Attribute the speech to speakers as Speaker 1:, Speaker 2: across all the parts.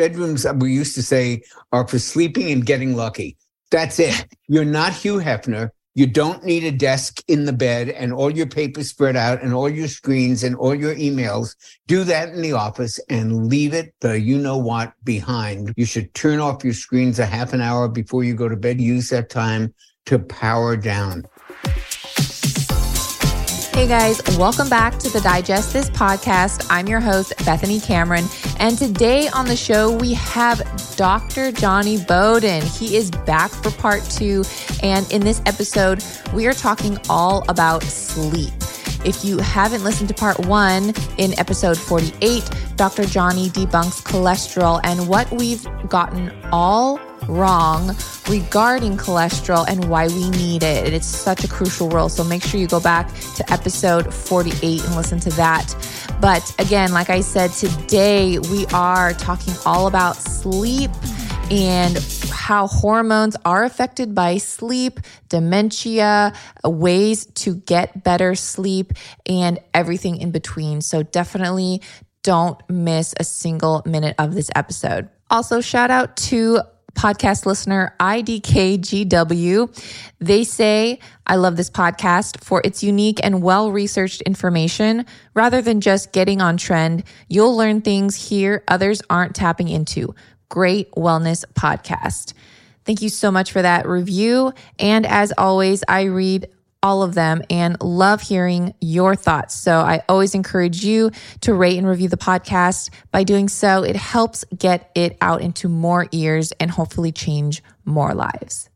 Speaker 1: bedrooms, we used to say, are for sleeping and getting lucky. That's it. You're not Hugh Hefner. You don't need a desk in the bed and all your papers spread out and all your screens and all your emails. Do that in the office and leave it the you know what behind. You should turn off your screens a half an hour before you go to bed. Use that time to power down.
Speaker 2: Hey guys, welcome back to the Digest This podcast. I'm your host, Bethany Cameron. And today on the show, we have Dr. Jonny Bowden. He is back for part two. And in this episode, we are talking all about sleep. If you haven't listened to part one in episode 48, Dr. Jonny debunks cholesterol and what we've gotten all wrong regarding cholesterol and why we need it. It's such a crucial role. So make sure you go back to episode 48 and listen to that. But again, like I said, today we are talking all about sleep and how hormones are affected by sleep, dementia, ways to get better sleep, and everything in between. So definitely don't miss a single minute of this episode. Also, shout out to podcast listener IDKGW. They say, I love this podcast for its unique and well researched information. Rather than just getting on trend, you'll learn things here others aren't tapping into. Great wellness podcast. Thank you so much for that review. And as always, I read all of them and love hearing your thoughts. So I always encourage you to rate and review the podcast. By doing so, it helps get it out into more ears and hopefully change more lives.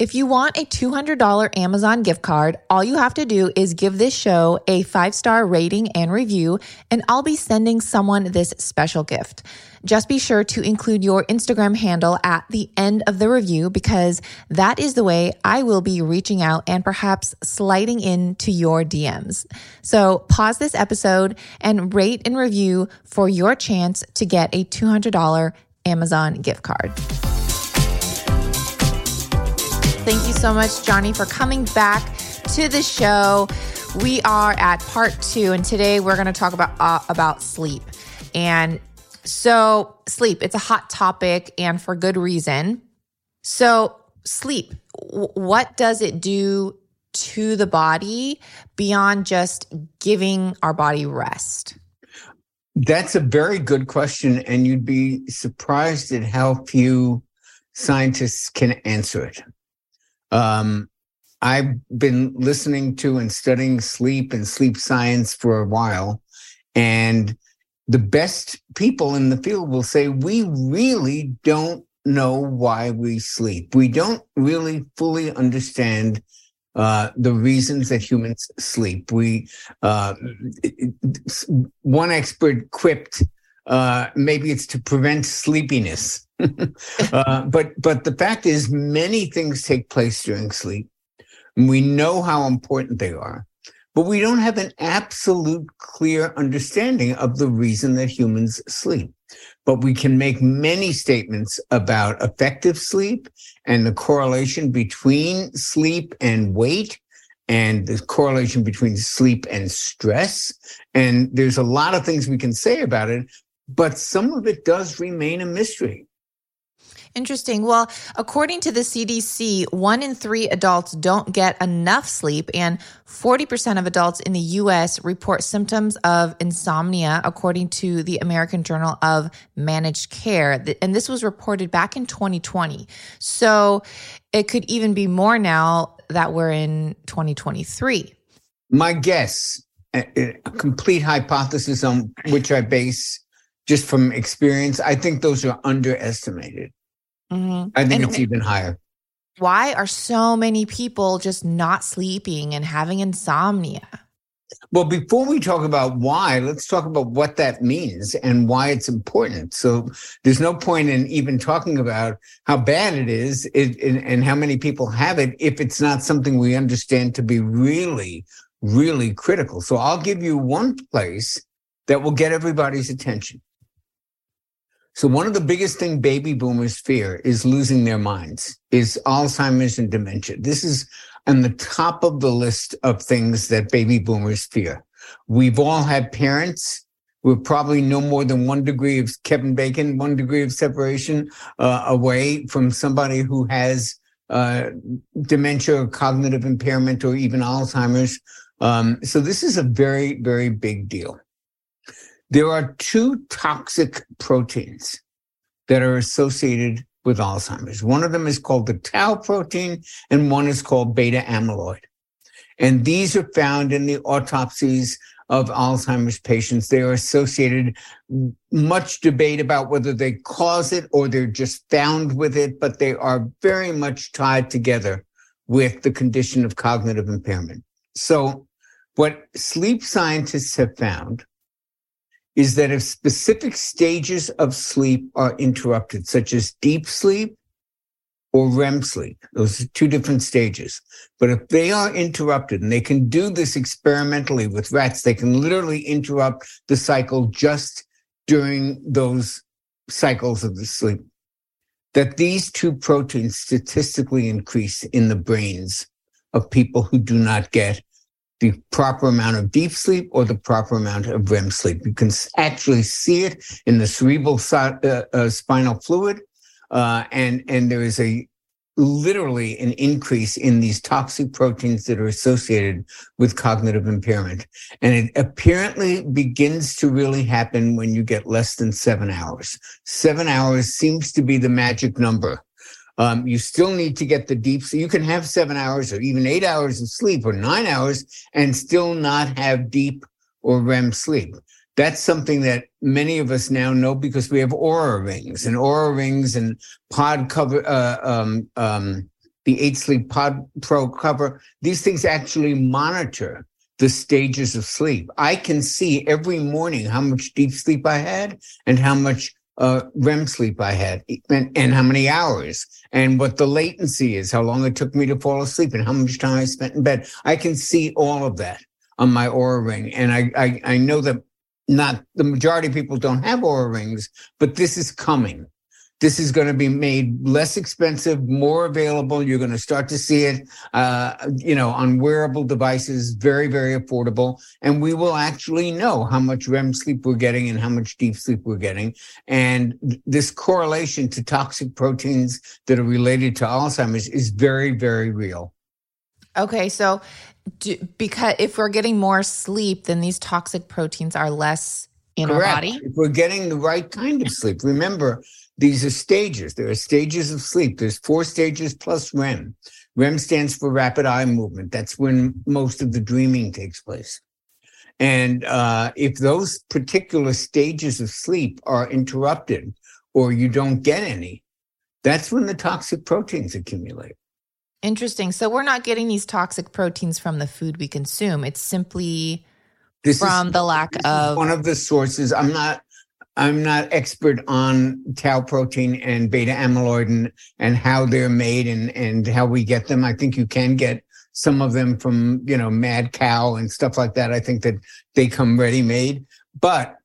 Speaker 2: If you want a $200 Amazon gift card, all you have to do is give this show a five star rating and review, and I'll be sending someone this special gift. Just be sure to include your Instagram handle at the end of the review because that is the way I will be reaching out and perhaps sliding into your DMs. So pause this episode and rate and review for your chance to get a $200 Amazon gift card. Thank you so much, Jonny, for coming back to the show. We are at part two, and today we're going to talk about uh, about sleep. And so, sleep, it's a hot topic, and for good reason. So, sleep, w- what does it do to the body beyond just giving our body rest?
Speaker 1: That's a very good question, and you'd be surprised at how few scientists can answer it. Um, I've been listening to and studying sleep and sleep science for a while. And the best people in the field will say, we really don't know why we sleep. We don't really fully understand uh, the reasons that humans sleep. We, uh, one expert quipped, uh, maybe it's to prevent sleepiness. uh, but but the fact is, many things take place during sleep. And We know how important they are, but we don't have an absolute clear understanding of the reason that humans sleep. But we can make many statements about effective sleep and the correlation between sleep and weight and the correlation between sleep and stress. And there's a lot of things we can say about it, but some of it does remain a mystery.
Speaker 2: Interesting. Well, according to the CDC, one in three adults don't get enough sleep, and 40% of adults in the US report symptoms of insomnia, according to the American Journal of Managed Care. And this was reported back in 2020. So it could even be more now that we're in 2023.
Speaker 1: My guess, a complete hypothesis on which I base just from experience, I think those are underestimated. Mm-hmm. I think and, it's even higher.
Speaker 2: Why are so many people just not sleeping and having insomnia?
Speaker 1: Well, before we talk about why, let's talk about what that means and why it's important. So there's no point in even talking about how bad it is and how many people have it if it's not something we understand to be really, really critical. So I'll give you one place that will get everybody's attention. So one of the biggest thing baby boomers fear is losing their minds, is Alzheimer's and dementia. This is on the top of the list of things that baby boomers fear. We've all had parents We're probably no more than one degree of Kevin Bacon, one degree of separation uh, away from somebody who has uh, dementia or cognitive impairment or even Alzheimer's. Um, so this is a very, very big deal. There are two toxic proteins that are associated with Alzheimer's. One of them is called the tau protein, and one is called beta amyloid. And these are found in the autopsies of Alzheimer's patients. They are associated, much debate about whether they cause it or they're just found with it, but they are very much tied together with the condition of cognitive impairment. So, what sleep scientists have found is that if specific stages of sleep are interrupted, such as deep sleep or REM sleep. Those are two different stages. But if they are interrupted, and they can do this experimentally with rats, they can literally interrupt the cycle just during those cycles of the sleep. That these two proteins statistically increase in the brains of people who do not get the proper amount of deep sleep or the proper amount of REM sleep. You can actually see it in the cerebral uh, uh, spinal fluid uh, and and there is a literally an increase in these toxic proteins that are associated with cognitive impairment. And it apparently begins to really happen when you get less than seven hours. Seven hours seems to be the magic number. Um, you still need to get the deep. So you can have seven hours or even eight hours of sleep or nine hours and still not have deep or REM sleep. That's something that many of us now know because we have Oura rings and Oura rings and pod cover, uh, um, um, the eight sleep pod pro cover. These things actually monitor the stages of sleep. I can see every morning how much deep sleep I had and how much uh, REM sleep I had and, and, how many hours and what the latency is, how long it took me to fall asleep and how much time I spent in bed. I can see all of that on my Oura ring. And I, I, I know that not the majority of people don't have Oura rings, but this is coming. This is going to be made less expensive, more available. You're going to start to see it, uh, you know, on wearable devices, very, very affordable. And we will actually know how much REM sleep we're getting and how much deep sleep we're getting. And this correlation to toxic proteins that are related to Alzheimer's is very, very real.
Speaker 2: Okay, so do, because if we're getting more sleep, then these toxic proteins are less in Correct. our body.
Speaker 1: If we're getting the right kind of sleep, remember these are stages. There are stages of sleep. There's four stages plus REM. REM stands for rapid eye movement. That's when most of the dreaming takes place. And uh, if those particular stages of sleep are interrupted or you don't get any, that's when the toxic proteins accumulate.
Speaker 2: Interesting. So we're not getting these toxic proteins from the food we consume. It's simply this from is, the lack of
Speaker 1: one of the sources. I'm not I'm not expert on tau protein and beta amyloid and, and how they're made and, and how we get them. I think you can get some of them from, you know, mad cow and stuff like that. I think that they come ready made. But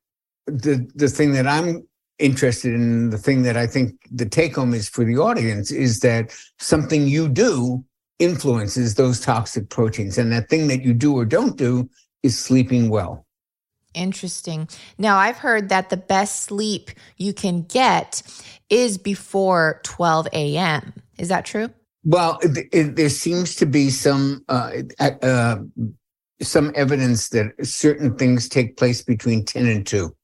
Speaker 1: the the thing that I'm interested in the thing that I think the take home is for the audience is that something you do influences those toxic proteins. And that thing that you do or don't do is sleeping well.
Speaker 2: Interesting. Now, I've heard that the best sleep you can get is before 12 a.m. Is that true?
Speaker 1: Well, it, it, there seems to be some uh, uh, some evidence that certain things take place between 10 and 2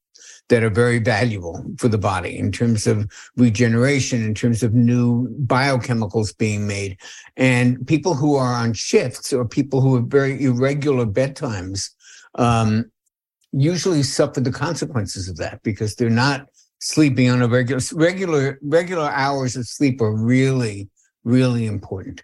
Speaker 1: that are very valuable for the body in terms of regeneration, in terms of new biochemicals being made. And people who are on shifts or people who have very irregular bedtimes um, usually suffer the consequences of that because they're not sleeping on a regular regular regular hours of sleep are really really important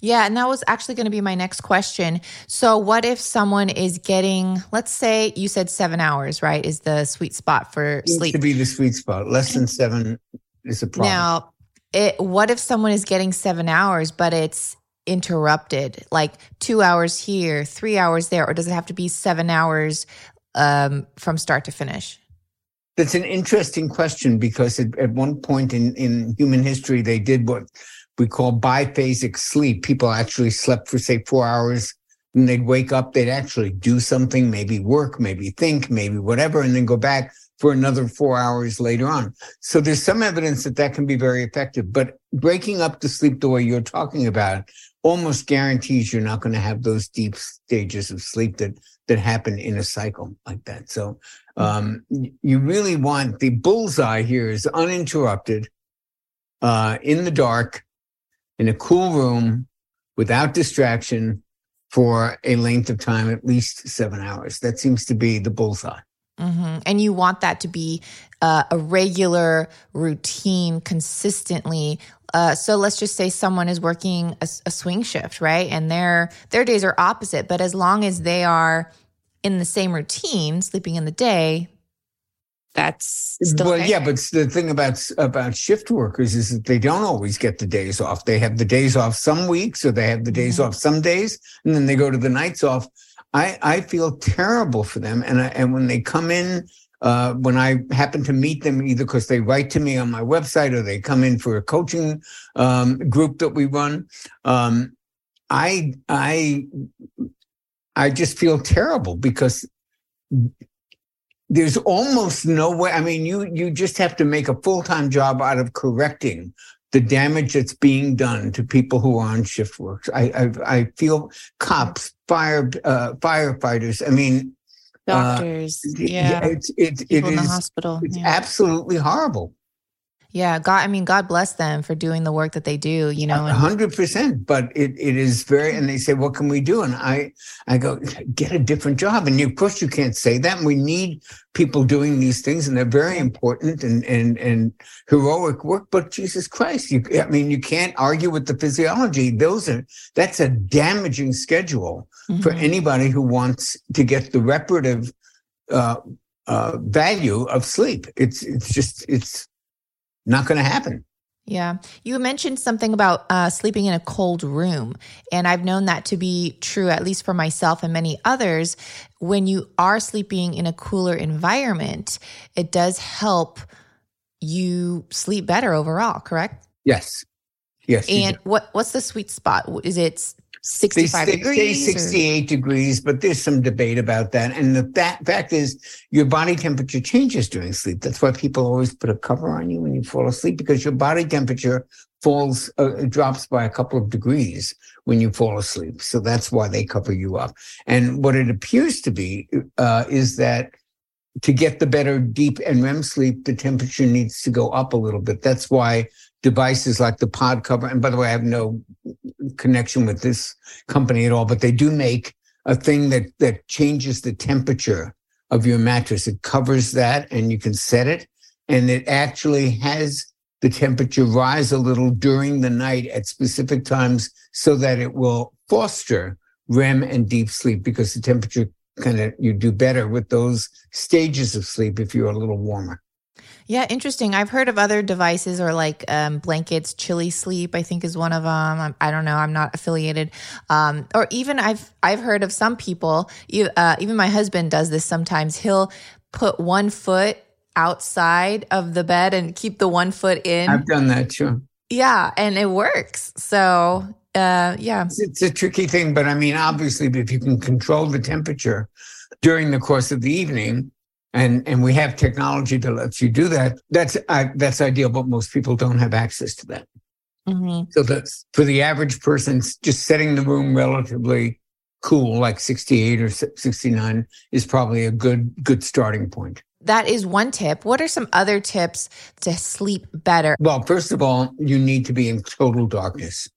Speaker 2: yeah, and that was actually going to be my next question. So, what if someone is getting, let's say you said seven hours, right? Is the sweet spot for sleep?
Speaker 1: To be the sweet spot, less than seven is a problem.
Speaker 2: Now, it, what if someone is getting seven hours, but it's interrupted, like two hours here, three hours there, or does it have to be seven hours um, from start to finish?
Speaker 1: That's an interesting question because at, at one point in, in human history, they did what we call biphasic sleep. People actually slept for, say, four hours and they'd wake up, they'd actually do something, maybe work, maybe think, maybe whatever, and then go back for another four hours later on. So there's some evidence that that can be very effective. But breaking up the sleep the way you're talking about almost guarantees you're not going to have those deep stages of sleep that that happen in a cycle like that. So um, you really want the bullseye here is uninterrupted, uh, in the dark, in a cool room, without distraction, for a length of time at least seven hours. That seems to be the bullseye.
Speaker 2: Mm-hmm. And you want that to be uh, a regular routine consistently. Uh, so let's just say someone is working a, a, swing shift, right? And their their days are opposite, but as long as they are in the same routine, sleeping in the day, that's still
Speaker 1: well,
Speaker 2: okay.
Speaker 1: yeah. But the thing about about shift workers is that they don't always get the days off. They have the days off some weeks, or they have the days mm-hmm. off some days, and then they go to the nights off. I I feel terrible for them, and I, and when they come in uh, when I happen to meet them, either because they write to me on my website or they come in for a coaching um, group that we run, um, I I I just feel terrible because there's almost no way. I mean, you you just have to make a full time job out of correcting the damage that's being done to people who are on shift works. I I, I feel cops, fire uh, firefighters. I mean,
Speaker 2: doctors. Uh, yeah,
Speaker 1: it's it, it
Speaker 2: in
Speaker 1: is,
Speaker 2: the hospital.
Speaker 1: It's
Speaker 2: yeah.
Speaker 1: absolutely horrible.
Speaker 2: Yeah, God. I mean, God bless them for doing the work that they do. You know,
Speaker 1: hundred percent. But it, it is very. And they say, "What can we do?" And I I go, "Get a different job." And you, of course, you can't say that. And we need people doing these things, and they're very important and and and heroic work. But Jesus Christ, you. I mean, you can't argue with the physiology. Those are that's a damaging schedule mm-hmm. for anybody who wants to get the reparative uh, uh, value of sleep. It's it's just it's not going to happen.
Speaker 2: Yeah. You mentioned something about uh, sleeping in a cold room. And I've known that to be true, at least for myself and many others. When you are sleeping in a cooler environment, it does help you sleep better overall, correct?
Speaker 1: Yes. Yes.
Speaker 2: And what, what's the sweet spot? Is it 65
Speaker 1: they,
Speaker 2: degrees?
Speaker 1: Say 68 or? degrees, but there's some debate about that. And the that fact is, your body temperature changes during sleep. That's why people always put a cover on you when you fall asleep because your body temperature falls, uh, drops by a couple of degrees when you fall asleep. So that's why they cover you up. And what it appears to be uh, is that to get the better deep and REM sleep, the temperature needs to go up a little bit. That's why devices like the pod cover, and by the way, I have no connection with this company at all, but they do make a thing that that changes the temperature of your mattress. It covers that and you can set it and it actually has the temperature rise a little during the night at specific times so that it will foster REM and deep sleep because the temperature kind of you do better with those stages of sleep if you're a little warmer.
Speaker 2: Yeah, interesting. I've heard of other devices or like um, blankets. Chili Sleep, I think, is one of them. I'm, I do not know. I'm not affiliated. Um, or even I've I've heard of some people. Uh, even my husband does this sometimes. He'll put one foot outside of the bed and keep the one foot in.
Speaker 1: I've done that too.
Speaker 2: Yeah, and it works. So uh, yeah,
Speaker 1: it's, it's a tricky thing, but I mean, obviously, if you can control the temperature during the course of the evening and and we have technology that lets you do that. That's uh, that's ideal, but most people don't have access to that. Mm-hmm. So that's for the average person, just setting the room relatively cool, like 68 or 69, is probably a good good starting point.
Speaker 2: That is one tip. What are some other tips to sleep better?
Speaker 1: Well, first of all, you need to be in total darkness.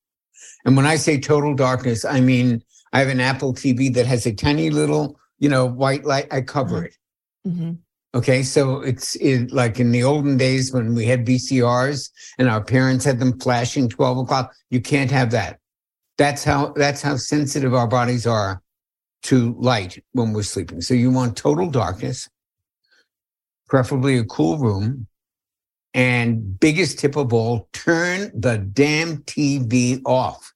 Speaker 1: And when I say total darkness, I mean I have an Apple TV that has a tiny little, you know, white light. I cover mm-hmm. it. Mm-hmm. Okay, so it's it, like in the olden days when we had VCRs and our parents had them flashing twelve o'clock. You can't have that. That's how that's how sensitive our bodies are to light when we're sleeping. So you want total darkness, preferably a cool room, and biggest tip of all: turn the damn TV off.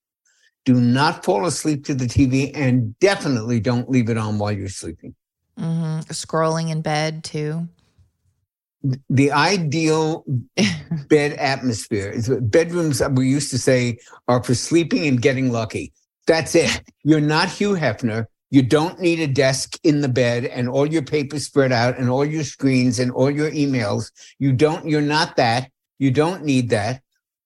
Speaker 1: Do not fall asleep to the TV, and definitely don't leave it on while you're sleeping.
Speaker 2: Mm-hmm. Scrolling in bed too.
Speaker 1: The ideal bed atmosphere is bedrooms we used to say are for sleeping and getting lucky. That's it. You're not Hugh Hefner. You don't need a desk in the bed and all your papers spread out and all your screens and all your emails. You don't, you're not that. You don't need that.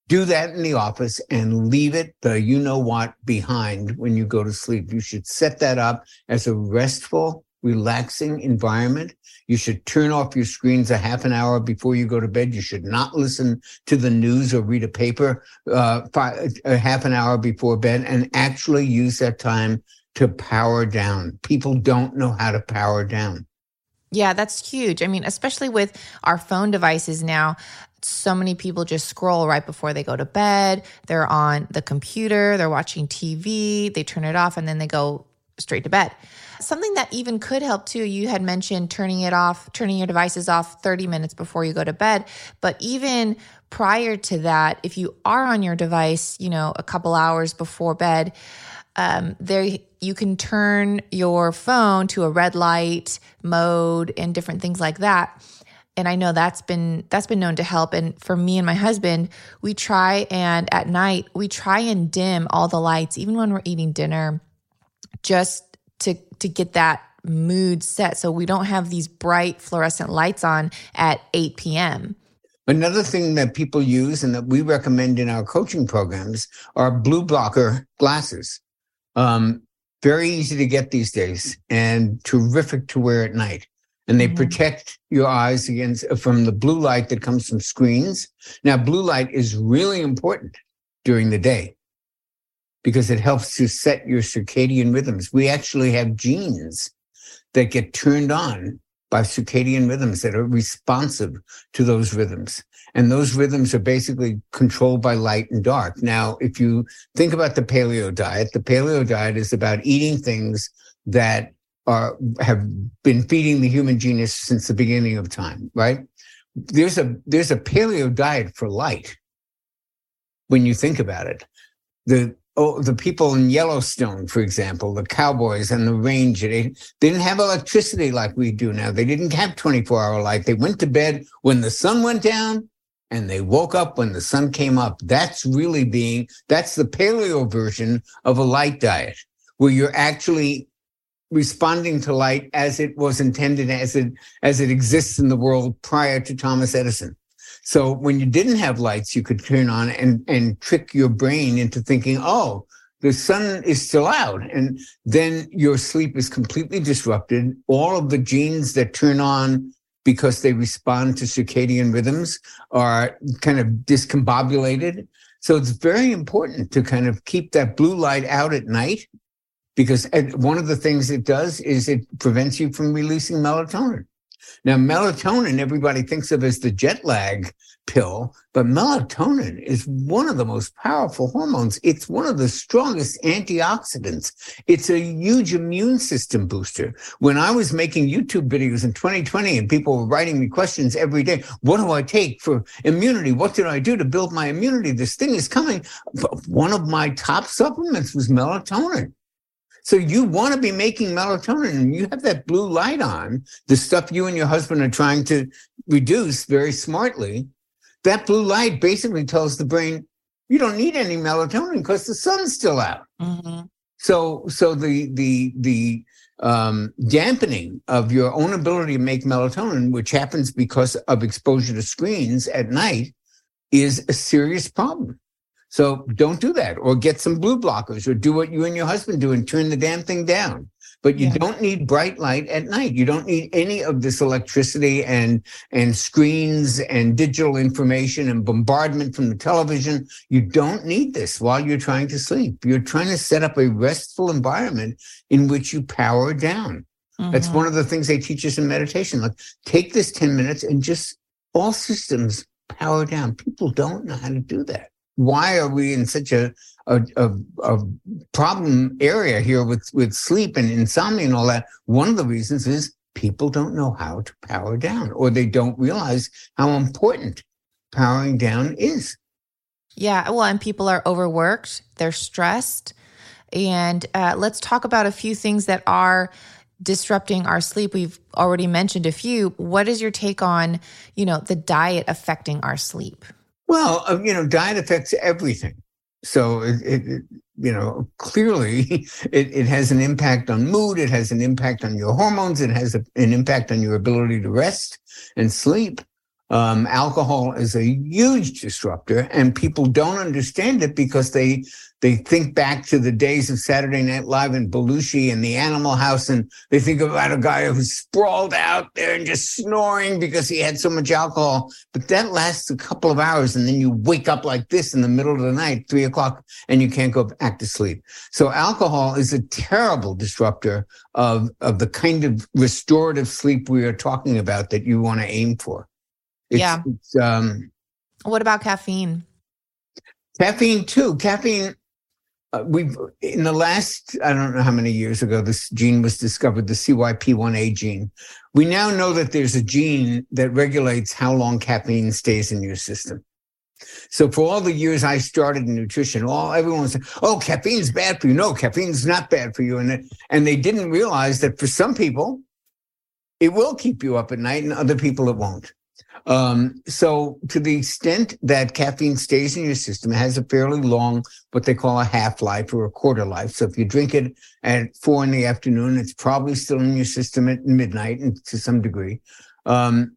Speaker 1: Do that in the office and leave it the you know what behind when you go to sleep. You should set that up as a restful, relaxing environment. You should turn off your screens a half an hour before you go to bed. You should not listen to the news or read a paper uh, five, a half an hour before bed and actually use that time to power down. People don't know how to power down.
Speaker 2: Yeah, that's huge. I mean, especially with our phone devices now, so many people just scroll right before they go to bed. They're on the computer, they're watching TV, they turn it off, and then they go straight to bed. Something that even could help too, you had mentioned turning it off, turning your devices off 30 minutes before you go to bed. But even prior to that, if you are on your device, you know, a couple hours before bed, um, there you can turn your phone to a red light mode and different things like that and I know that's been that's been known to help and for me and my husband we try and at night we try and dim all the lights even when we're eating dinner just to get that mood set so we don't have these bright fluorescent lights on at 8 p.m.
Speaker 1: Another thing that people use and that we recommend in our coaching programs are blue blocker glasses. Um, very easy to get these days and terrific to wear at night and they mm-hmm. protect your eyes against from the blue light that comes from screens. Now, blue light is really important during the day because it helps to set your circadian rhythms. We actually have genes that get turned on by circadian rhythms that are responsive to those rhythms. And those rhythms are basically controlled by light and dark. Now, if you think about the paleo diet, the paleo diet is about eating things that are have been feeding the human genus since the beginning of time, right? There's a there's a paleo diet for light. When you think about it, the oh, the people in Yellowstone, for example, the cowboys and the ranger, they, they didn't have electricity like we do now. They didn't have 24 hour light. They went to bed when the sun went down and they woke up when the sun came up. That's really being, that's the paleo version of a light diet where you're actually responding to light as it was intended as it as it exists in the world prior to Thomas Edison. So when you didn't have lights, you could turn on and and trick your brain into thinking, oh, the sun is still out, and then your sleep is completely disrupted. All of the genes that turn on because they respond to circadian rhythms are kind of discombobulated. So it's very important to kind of keep that blue light out at night because one of the things it does is it prevents you from releasing melatonin. Now, melatonin, everybody thinks of as the jet lag pill, but melatonin is one of the most powerful hormones. It's one of the strongest antioxidants. It's a huge immune system booster. When I was making YouTube videos in 2020 and people were writing me questions every day, what do I take for immunity? What did I do to build my immunity? This thing is coming. One of my top supplements was melatonin. So you want to be making melatonin and you have that blue light on, the stuff you and your husband are trying to reduce very smartly. That blue light basically tells the brain, you don't need any melatonin because the sun's still out. Mm-hmm. So, so the, the, the, um, dampening of your own ability to make melatonin, which happens because of exposure to screens at night, is a serious problem. So don't do that or get some blue blockers or do what you and your husband do and turn the damn thing down. But you yeah. don't need bright light at night. You don't need any of this electricity and, and screens and digital information and bombardment from the television. You don't need this while you're trying to sleep. You're trying to set up a restful environment in which you power down. Mm-hmm. That's one of the things they teach us in meditation. Like take this 10 minutes and just all systems power down. People don't know how to do that why are we in such a, a, a, a, problem area here with, with sleep and insomnia and all that? One of the reasons is people don't know how to power down or they don't realize how important powering down is.
Speaker 2: Yeah, well, and people are overworked, they're stressed. And uh, let's talk about a few things that are disrupting our sleep we've already mentioned a few what is your take on you know the diet affecting our sleep
Speaker 1: well, uh, you know, diet affects everything. So it, it, you know, clearly it, it has an impact on mood. It has an impact on your hormones. It has a, an impact on your ability to rest and sleep. Um, alcohol is a huge disruptor, and people don't understand it because they they think back to the days of Saturday Night Live and Belushi and the Animal House, and they think about a guy who's sprawled out there and just snoring because he had so much alcohol. But that lasts a couple of hours, and then you wake up like this in the middle of the night, three o'clock, and you can't go back to sleep. So alcohol is a terrible disruptor of of the kind of restorative sleep we are talking about that you want to aim for.
Speaker 2: It's, yeah. It's, um, what about caffeine?
Speaker 1: Caffeine too. Caffeine. Uh, we've in the last I don't know how many years ago this gene was discovered, the CYP1A gene. We now know that there's a gene that regulates how long caffeine stays in your system. So for all the years I started in nutrition, all everyone said, "Oh, caffeine's bad for you." No, caffeine's not bad for you, and and they didn't realize that for some people, it will keep you up at night, and other people it won't. Um, so to the extent that caffeine stays in your system, it has a fairly long, what they call a half life or a quarter life. So if you drink it at four in the afternoon, it's probably still in your system at midnight and to some degree. Um,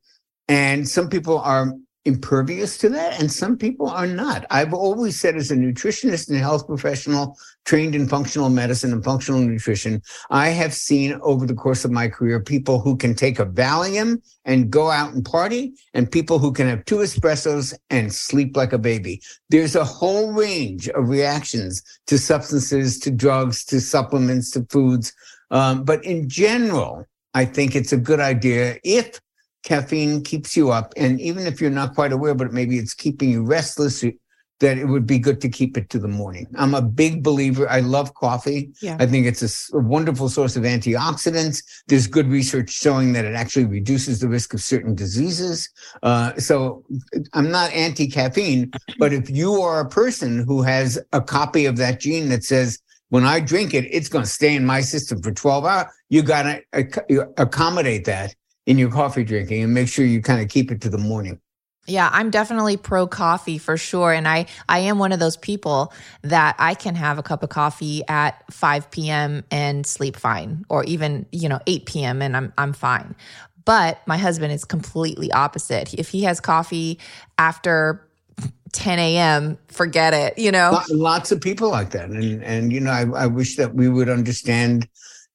Speaker 1: and some people are impervious to that and some people are not. I've always said as a nutritionist and health professional trained in functional medicine and functional nutrition i have seen over the course of my career people who can take a valium and go out and party and people who can have two espressos and sleep like a baby. There's a whole range of reactions to substances to drugs to supplements to foods. Um, but in general i think it's a good idea if caffeine keeps you up. And even if you're not quite aware, but maybe it's keeping you restless, that it would be good to keep it to the morning. I'm a big believer. I love coffee. Yeah. I think it's a, a, wonderful source of antioxidants. There's good research showing that it actually reduces the risk of certain diseases. Uh, so I'm not anti caffeine, but if you are a person who has a copy of that gene that says, when I drink it, it's going to stay in my system for 12 hours. You got to ac- accommodate that in your coffee drinking and make sure you kind of keep it to the morning.
Speaker 2: Yeah, I'm definitely pro coffee for sure. And I, I am one of those people that I can have a cup of coffee at 5 p.m. and sleep fine, or even, you know, 8 p.m. and I'm, I'm fine. But my husband is completely opposite. If he has coffee after 10 a.m., forget it, you know?
Speaker 1: Lots of people like that. And, and you know, I, I wish that we would understand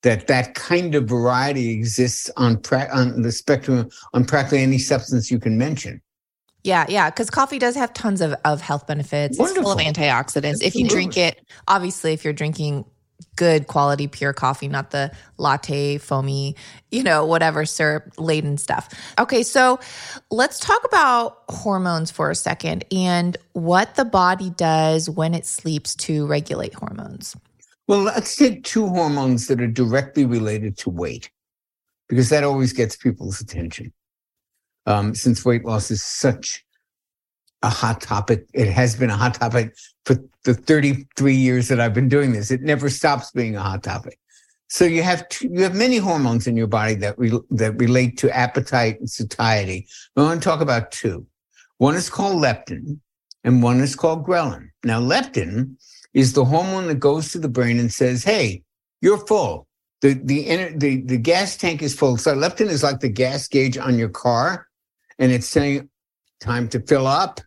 Speaker 1: that that kind of variety exists on pra- on the spectrum on practically any substance you can mention.
Speaker 2: Yeah, yeah, because coffee does have tons of, of health benefits. Wonderful. It's full of antioxidants. Absolutely. If you drink it, obviously, if you're drinking good quality pure coffee, not the latte, foamy, you know, whatever syrup laden stuff. Okay, so let's talk about hormones for a second and what the body does when it sleeps to regulate hormones.
Speaker 1: Well, let's take two hormones that are directly related to weight, because that always gets people's attention. Um, since weight loss is such a hot topic, it has been a hot topic for the 33 years that I've been doing this. It never stops being a hot topic. So you have two, you have many hormones in your body that re, that relate to appetite and satiety. I want to talk about two. One is called leptin, and one is called ghrelin. Now, leptin is the hormone that goes to the brain and says, "Hey, you're full. The the the the gas tank is full." So leptin is like the gas gauge on your car, and it's saying, "Time to fill up."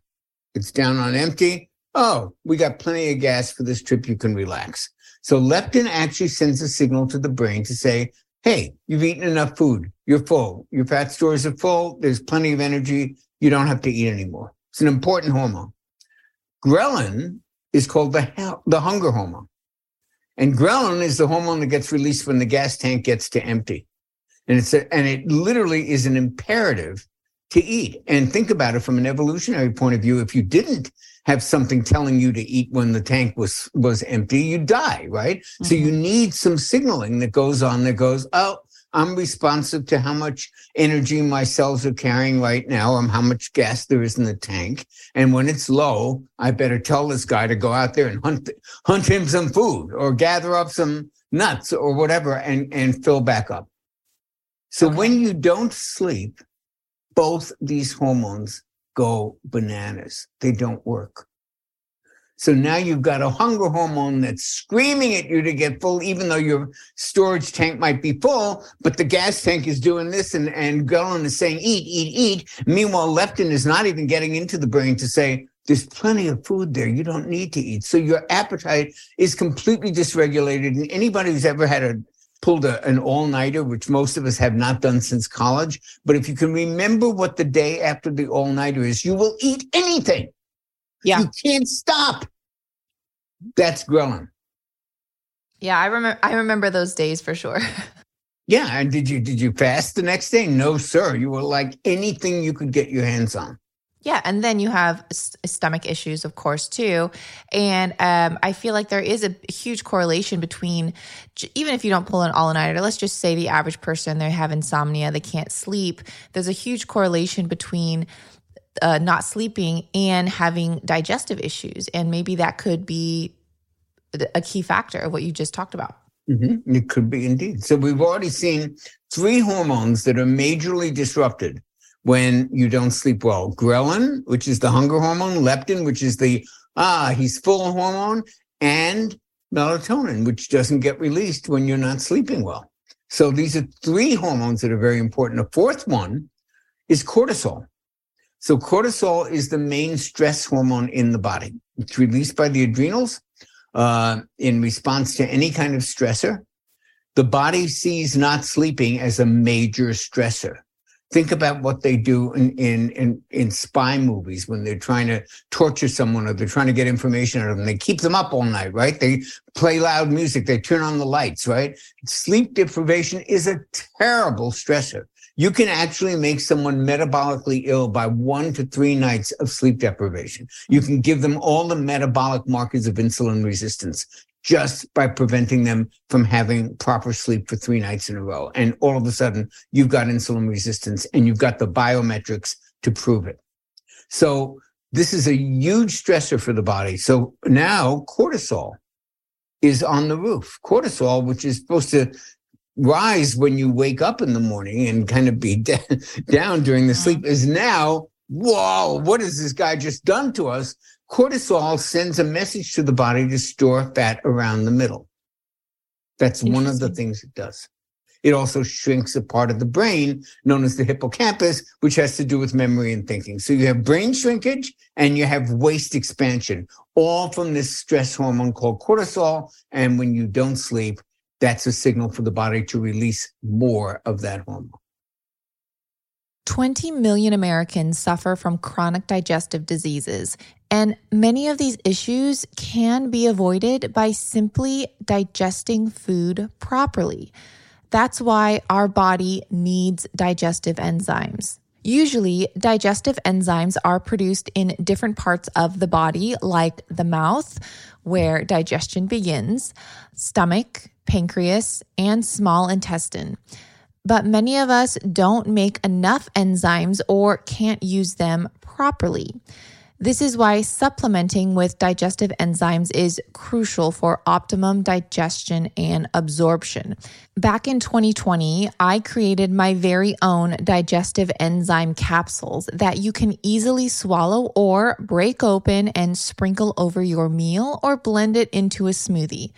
Speaker 1: It's down on empty. Oh, we got plenty of gas for this trip. You can relax. So leptin actually sends a signal to the brain to say, "Hey, you've eaten enough food. You're full. Your fat stores are full. There's plenty of energy. You don't have to eat anymore." It's an important hormone. Ghrelin is called the, the hunger hormone. And ghrelin is the hormone that gets released when the gas tank gets to empty. And it's a, and it literally is an imperative to eat. And think about it from an evolutionary point of view. If you didn't have something telling you to eat when the tank was was empty, you die, right? Mm-hmm. So you need some signaling that goes on that goes, oh, I'm responsive to how much energy my cells are carrying right now and how much gas there is in the tank. And when it's low, I better tell this guy to go out there and hunt hunt him some food or gather up some nuts or whatever and, and fill back up. So okay. when you don't sleep, both these hormones go bananas. They don't work. So now you've got a hunger hormone that's screaming at you to get full, even though your storage tank might be full, but the gas tank is doing this and, and ghrelin is saying, eat, eat, eat. Meanwhile, leptin is not even getting into the brain to say, there's plenty of food there. You don't need to eat. So your appetite is completely dysregulated. And anybody who's ever had a pulled a, an all nighter, which most of us have not done since college. But if you can remember what the day after the all nighter is, you will eat anything.
Speaker 2: Yeah.
Speaker 1: You can't stop. That's ghrelin.
Speaker 2: Yeah, I remember I remember those days for sure.
Speaker 1: yeah, and did you did you fast the next day? No, sir. You were like anything you could get your hands on.
Speaker 2: Yeah, and then you have stomach issues, of course, too. And um, I feel like there is a huge correlation between, even if you don't pull an all nighter, let's just say the average person, they have insomnia, they can't sleep. There's a huge correlation between uh, not sleeping and having digestive issues. And maybe that could be a key factor of what you just talked about.
Speaker 1: Mm-hmm. It could be indeed. So we've already seen three hormones that are majorly disrupted when you don't sleep well. Ghrelin, which is the hunger hormone, leptin, which is the ah, he's full hormone, and melatonin, which doesn't get released when you're not sleeping well. So these are three hormones that are very important. A fourth one is cortisol. So cortisol is the main stress hormone in the body. It's released by the adrenals uh, in response to any kind of stressor. The body sees not sleeping as a major stressor think about what they do in, in, in, in, spy movies when they're trying to torture someone or they're trying to get information out of them. They keep them up all night, right? They play loud music. They turn on the lights, right? Sleep deprivation is a terrible stressor. You can actually make someone metabolically ill by one to three nights of sleep deprivation. You can give them all the metabolic markers of insulin resistance just by preventing them from having proper sleep for three nights in a row. And all of a sudden, you've got insulin resistance and you've got the biometrics to prove it. So this is a huge stressor for the body. So now cortisol is on the roof. Cortisol, which is supposed to rise when you wake up in the morning and kind of be down during the uh-huh. sleep, is now, whoa, what has this guy just done to us? Cortisol sends a message to the body to store fat around the middle. That's one of the things it does. It also shrinks a part of the brain known as the hippocampus, which has to do with memory and thinking. So you have brain shrinkage and you have waist expansion, all from this stress hormone called cortisol. And when you don't sleep, that's a signal for the body to release more of that hormone.
Speaker 2: 20 million Americans suffer from chronic digestive diseases, and many of these issues can be avoided by simply digesting food properly. That's why our body needs digestive enzymes. Usually, digestive enzymes are produced in different parts of the body, like the mouth, where digestion begins, stomach, pancreas, and small intestine. But many of us don't make enough enzymes or can't use them properly. This is why supplementing with digestive enzymes is crucial for optimum digestion and absorption. Back in 2020, I created my very own digestive enzyme capsules that you can easily swallow or break open and sprinkle over your meal or blend it into a smoothie.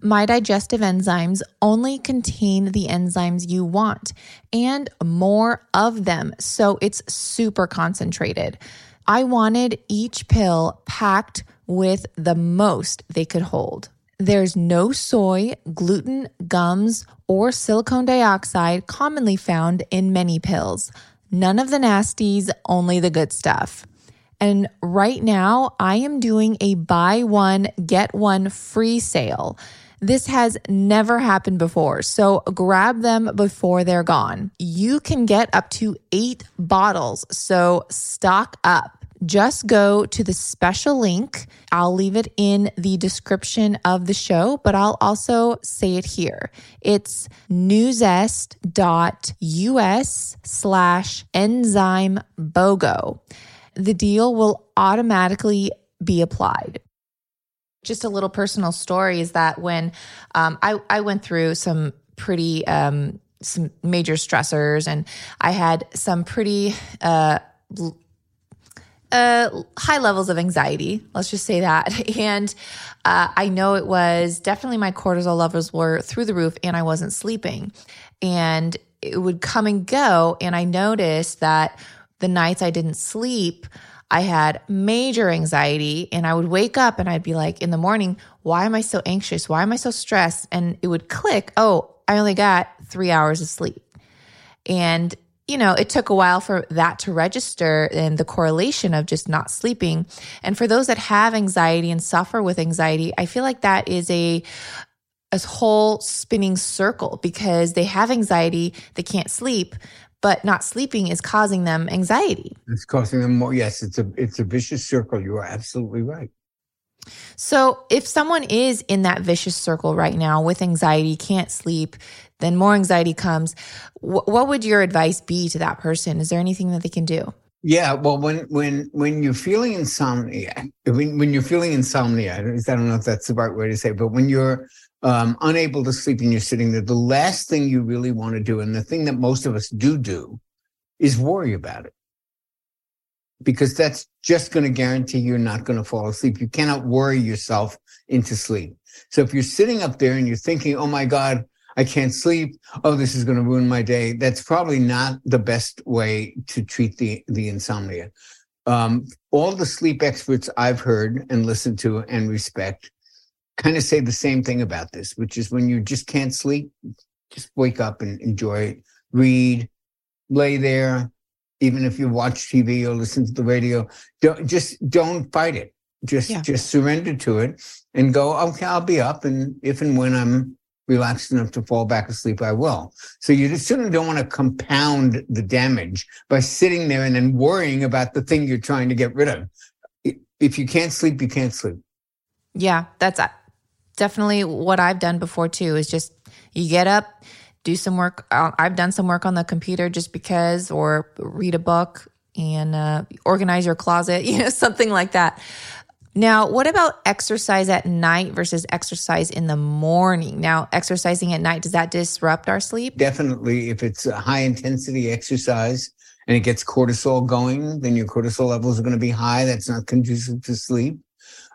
Speaker 2: My digestive enzymes only contain the enzymes you want and more of them, so it's super concentrated. I wanted each pill packed with the most they could hold. There's no soy, gluten, gums, or silicone dioxide commonly found in many pills. None of the nasties, only the good stuff. And right now, I am doing a buy one, get one free sale. This has never happened before, so grab them before they're gone. You can get up to eight bottles, so stock up. Just go to the special link. I'll leave it in the description of the show, but I'll also say it here. It's nuzest.us slash enzyme BOGO. The deal will automatically be applied just a little personal story is that when um, I, I went through some pretty um, some major stressors and I had some pretty uh, uh, high levels of anxiety. Let's just say that. And uh, I know it was definitely my cortisol levels were through the roof and I wasn't sleeping. And it would come and go. And I noticed that the nights I didn't sleep, I had major anxiety and I would wake up and I'd be like in the morning, why am I so anxious? Why am I so stressed? And it would click, oh, I only got three hours of sleep. And you know, it took a while for that to register and the correlation of just not sleeping. And for those that have anxiety and suffer with anxiety, I feel like that is a a whole spinning circle because they have anxiety, they can't sleep, but not sleeping is causing them anxiety.
Speaker 1: It's causing them more. Yes, it's a it's a vicious circle. You are absolutely right.
Speaker 2: So, if someone is in that vicious circle right now with anxiety, can't sleep, then more anxiety comes. W- what would your advice be to that person? Is there anything that they can do?
Speaker 1: Yeah, well, when when when you're feeling insomnia, when when you're feeling insomnia, I don't know if that's the right way to say, it, but when you're um, unable to sleep and you're sitting there, the last thing you really want to do, and the thing that most of us do do, is worry about it, because that's just going to guarantee you're not going to fall asleep. You cannot worry yourself into sleep. So if you're sitting up there and you're thinking, "Oh my God," I can't sleep. Oh, this is going to ruin my day. That's probably not the best way to treat the, the insomnia. Um, all the sleep experts I've heard and listened to and respect kind of say the same thing about this, which is when you just can't sleep, just wake up and enjoy it. Read, lay there, even if you watch TV or listen to the radio, don't just don't fight it. Just yeah. just surrender to it and go, okay, I'll be up. And if and when I'm relaxed enough to fall back asleep, I will. So you just certainly don't want to compound the damage by sitting there and then worrying about the thing you're trying to get rid of. If you can't sleep, you can't sleep.
Speaker 2: Yeah, that's definitely what I've done before too. Is just you get up, do some work. Uh, I've done some work on the computer just because, or read a book and uh, organize your closet, you know, something like that. Now, what about exercise at night versus exercise in the morning? Now, exercising at night, does that disrupt our sleep?
Speaker 1: Definitely. If it's a high intensity exercise and it gets cortisol going, then your cortisol levels are going to be high. That's not conducive to sleep.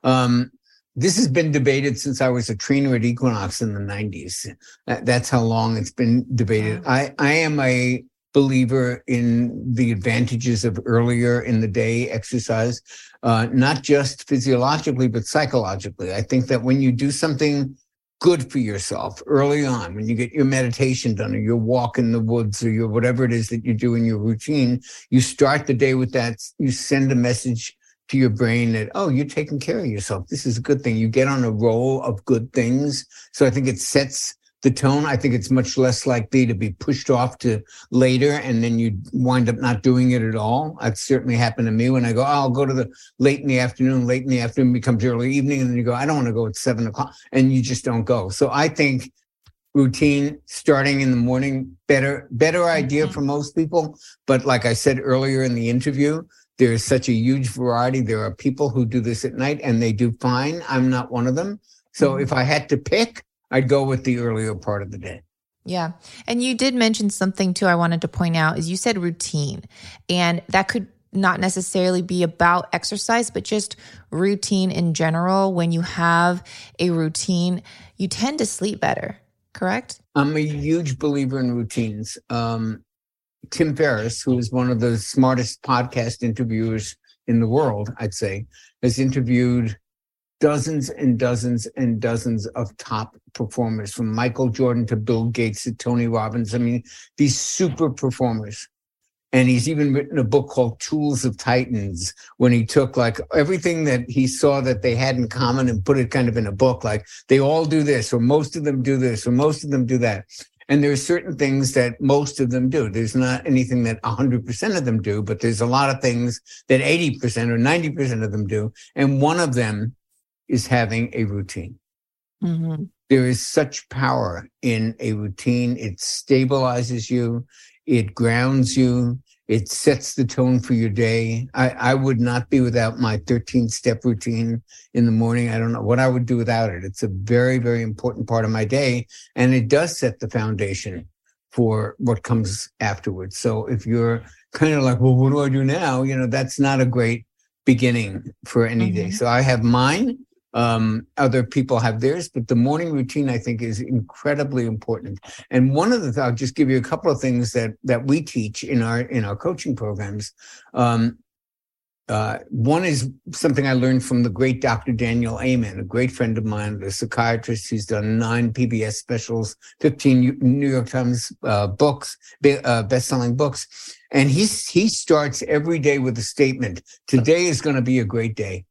Speaker 1: Um, this has been debated since I was a trainer at Equinox in the 90s. That's how long it's been debated. I, I am a believer in the advantages of earlier in the day exercise, uh, not just physiologically, but psychologically. I think that when you do something good for yourself early on, when you get your meditation done or your walk in the woods or your whatever it is that you do in your routine, you start the day with that. You send a message to your brain that, oh, you're taking care of yourself. This is a good thing. You get on a roll of good things. So I think it sets the tone. I think it's much less likely to be pushed off to later and then you wind up not doing it at all. That's certainly happened to me when I go, oh, I'll go to the late in the afternoon, late in the afternoon becomes early evening. And then you go, I don't want to go at seven o'clock and you just don't go. So I think routine starting in the morning, better, better idea mm-hmm. for most people. But like I said earlier in the interview, there is such a huge variety. There are people who do this at night and they do fine. I'm not one of them. So mm-hmm. if I had to pick, I'd go with the earlier part of the day.
Speaker 2: Yeah. And you did mention something too I wanted to point out is you said routine. And that could not necessarily be about exercise, but just routine in general. When you have a routine, you tend to sleep better, correct?
Speaker 1: I'm a huge believer in routines. Um, Tim Ferriss, who is one of the smartest podcast interviewers in the world, I'd say, has interviewed dozens and dozens and dozens of top performers from Michael Jordan to Bill Gates to Tony Robbins. I mean, these super performers. And he's even written a book called Tools of Titans when he took like everything that he saw that they had in common and put it kind of in a book. Like they all do this, or most of them do this, or most of them do that. And there are certain things that most of them do. There's not anything that 100% of them do, but there's a lot of things that 80% or 90% of them do. And one of them is having a routine. Mm-hmm. There is such power in a routine. It stabilizes you. It grounds you. It sets the tone for your day. I, I would not be without my 13 step routine in the morning. I don't know what I would do without it. It's a very, very important part of my day. And it does set the foundation for what comes afterwards. So if you're kind of like, well, what do I do now? You know, that's not a great beginning for any day.
Speaker 2: Mhm.
Speaker 1: So I have mine. Um, other people have theirs, but the morning routine I think is incredibly important. And one of the I'll just give you a couple of things that that we teach in our in our coaching programs. Um, uh, one is something I learned from the great Dr. Daniel Amen, a great friend of mine, a psychiatrist who's done nine PBS specials, 15 New York Times uh, books, uh, best-selling books. And he's, he starts every day with a statement. Today is going to be a great day.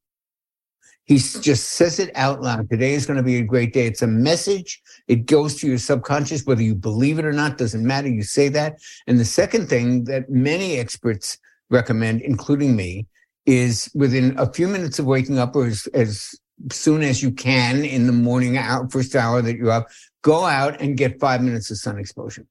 Speaker 1: He just says it out loud. Today is going to be a great day. It's a message. It goes to your subconscious, whether you believe it or not, doesn't matter. You say that. And the second thing that many experts recommend, including me, is within a few minutes of waking up or as, as soon as you can in the morning hour, first hour that you're up, go out and get five minutes of sun exposure.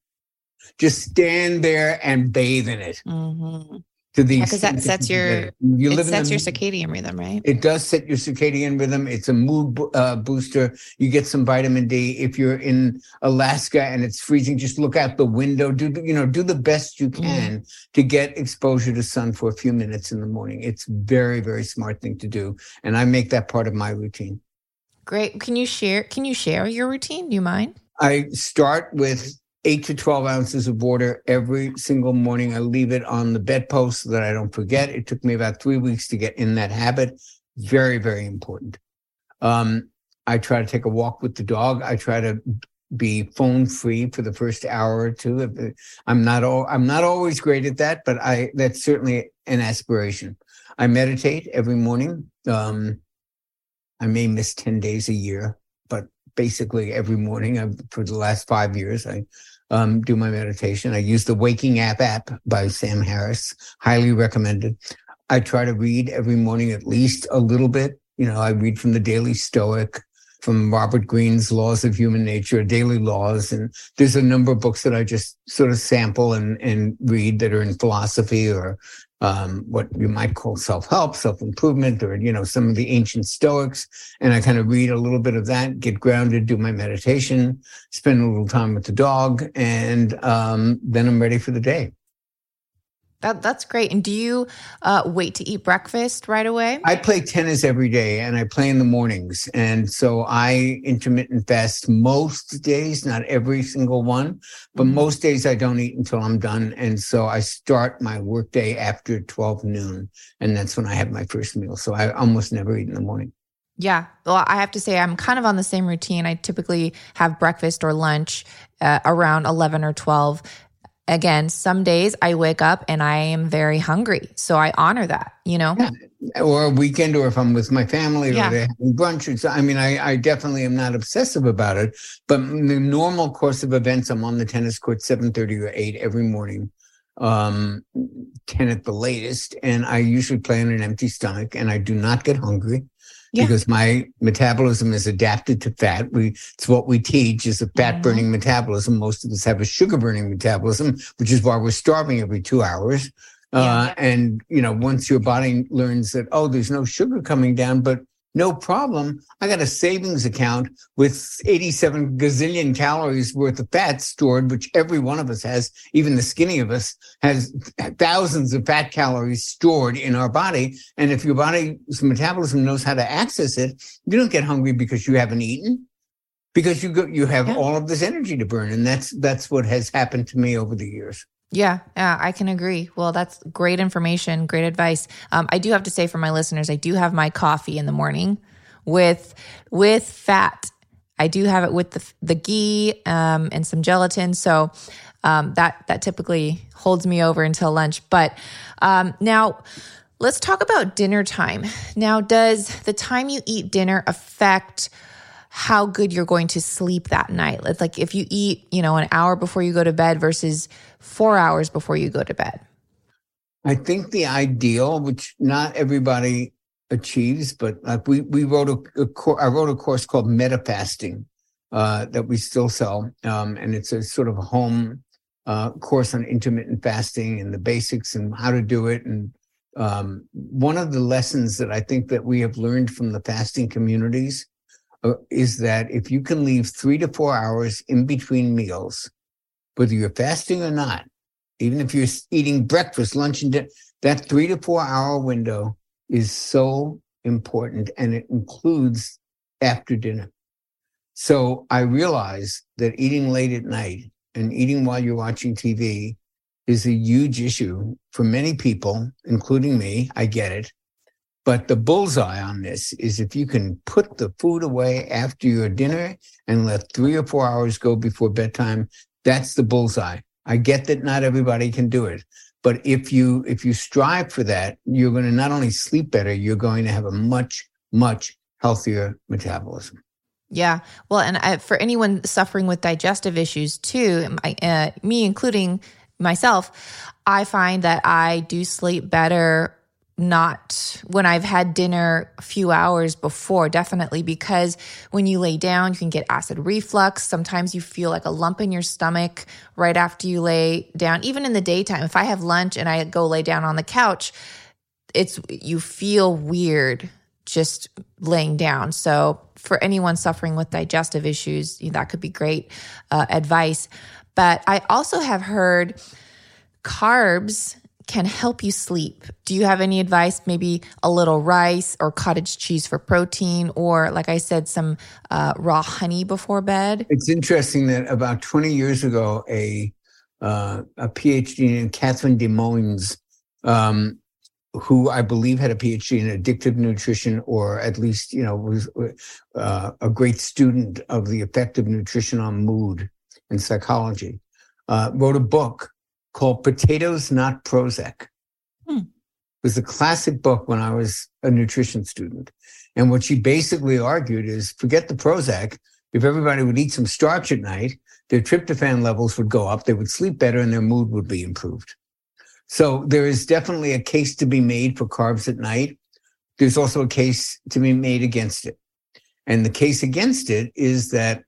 Speaker 1: Just stand there and bathe in it.
Speaker 2: Mhm.
Speaker 1: To the
Speaker 2: Yeah, that sets your-
Speaker 1: it. you
Speaker 2: It
Speaker 1: live in
Speaker 2: sets your circadian rhythm, right?
Speaker 1: it does set your circadian rhythm. It's a mood uh, booster. You get some vitamin D. If you're in Alaska and it's freezing, just look out the window. Do you know? Do the best you can to get exposure to sun for a few minutes in the morning. It's very very smart thing to do, and I make that part of my routine.
Speaker 2: Great. Can you share? Can you share your routine? Do you mind?
Speaker 1: I start with eight to 12 ounces of water every single morning. I leave it on the bedpost so that I don't forget. It took me about three weeks to get in that habit. Very, very important. Um, I try to take a walk with the dog. I try to be phone free for the first hour or two. I'm not all, I'm not always great at that, but I, that's certainly an aspiration. I meditate every morning. Um, I may miss 10 days a year, but basically every morning I've, for the last five years, I um, do my meditation. I use the Waking Up app by Sam Harris, highly recommended. I try to read every morning at least a little bit. You know, I read from the Daily Stoic, from Robert Greene's Laws of Human Nature, Daily Laws, and there's a number of books that I just sort of sample and and read that are in philosophy or um, what you might call self-help, self-improvement, or you know some of the ancient Stoics. And I kind of read a little bit of that, get grounded, do my meditation, spend a little time with the dog, and um, then I'm ready for the day.
Speaker 2: That that's great. And do you uh, wait to eat breakfast right away?
Speaker 1: I play tennis every day and I play in the mornings. And so I intermittent fast most days, not every single one, but
Speaker 2: Mhm.
Speaker 1: most days I don't eat until I'm done. And so I start my workday after 12 noon. And that's when I have my first meal. So I almost never eat in the morning.
Speaker 2: Yeah. Well, I have to say, I'm kind of on the same routine. I typically have breakfast or lunch uh, around 11 or 12. Again, some days I wake up and I am very hungry. So I honor that, you know?
Speaker 1: Yeah. Or a weekend, or if I'm with my family,
Speaker 2: Yeah.
Speaker 1: or they're having brunch. Or so, I mean, I, I definitely am not obsessive about it. But the normal course of events, I'm on the tennis court 7:30 or 8 every morning, um, 10 at the latest, and I usually play on an empty stomach, and I do not get hungry.
Speaker 2: Yeah.
Speaker 1: Because my metabolism is adapted to fat. We it's what we teach is a fat burning metabolism. Most of us have a sugar burning metabolism, which is why we're starving every two hours. Uh, and you know, once your body learns that, oh, there's no sugar coming down, but no problem. I got a savings account with 87 gazillion calories worth of fat stored, which every one of us has, even the skinny of us has thousands of fat calories stored in our body. And if your body's metabolism knows how to access it, you don't get hungry because you haven't eaten. Because you go, you have
Speaker 2: Yeah.
Speaker 1: all of this energy to burn, and that's that's what has happened to me over the years.
Speaker 2: Yeah, yeah, I can agree. Well, that's great information, great advice. Um, I do have to say for my listeners, I do have my coffee in the morning with with fat. I do have it with the the ghee um, and some gelatin, so um, that that typically holds me over until lunch. But um, now, let's talk about dinner time. Now, does the time you eat dinner affect? How good you're going to sleep that night. It's like if you eat, you know, an hour before you go to bed versus four hours before you go to bed.
Speaker 1: I think the ideal, which not everybody achieves, but like we we wrote a, a cour- I wrote a course called Meta Fasting uh, that we still sell, um, and it's a sort of a home uh, course on intermittent fasting and the basics and how to do it. And um, one of the lessons that I think that we have learned from the fasting communities Uh, is that if you can leave three to four hours in between meals, whether you're fasting or not, even if you're eating breakfast, lunch, and dinner, that three to four hour window is so important and it includes after dinner. So I realize that eating late at night and eating while you're watching TV is a huge issue for many people, including me. I get it. But the bullseye on this is if you can put the food away after your dinner and let three or four hours go before bedtime, that's the bullseye. I get that not everybody can do it, but if you if you strive for that, you're going to not only sleep better, you're going to have a much much healthier metabolism.
Speaker 2: Yeah. Well, and I, for anyone suffering with digestive issues too, I, uh, me including myself, I find that I do sleep better not when I've had dinner a few hours before, definitely, because when you lay down, you can get acid reflux. Sometimes you feel like a lump in your stomach right after you lay down. Even in the daytime, if I have lunch and I go lay down on the couch, it's you feel weird just laying down. So, for anyone suffering with digestive issues, that could be great uh, advice. But I also have heard carbs can help you sleep. Do you have any advice? Maybe a little rice or cottage cheese for protein, or like I said, some uh, raw honey before bed?
Speaker 1: It's interesting that about 20 years ago, a uh, a PhD in Catherine DesMaisons, um, who I believe had a PhD in addictive nutrition, or at least you know was uh, a great student of the effect of nutrition on mood and psychology, uh, wrote a book called Potatoes Not Prozac. Hmm. It was a classic book when I was a nutrition student. And what she basically argued is forget the Prozac. If everybody would eat some starch at night, their tryptophan levels would go up, they would sleep better, and their mood would be improved. So there is definitely a case to be made for carbs at night. There's also a case to be made against it. And the case against it is that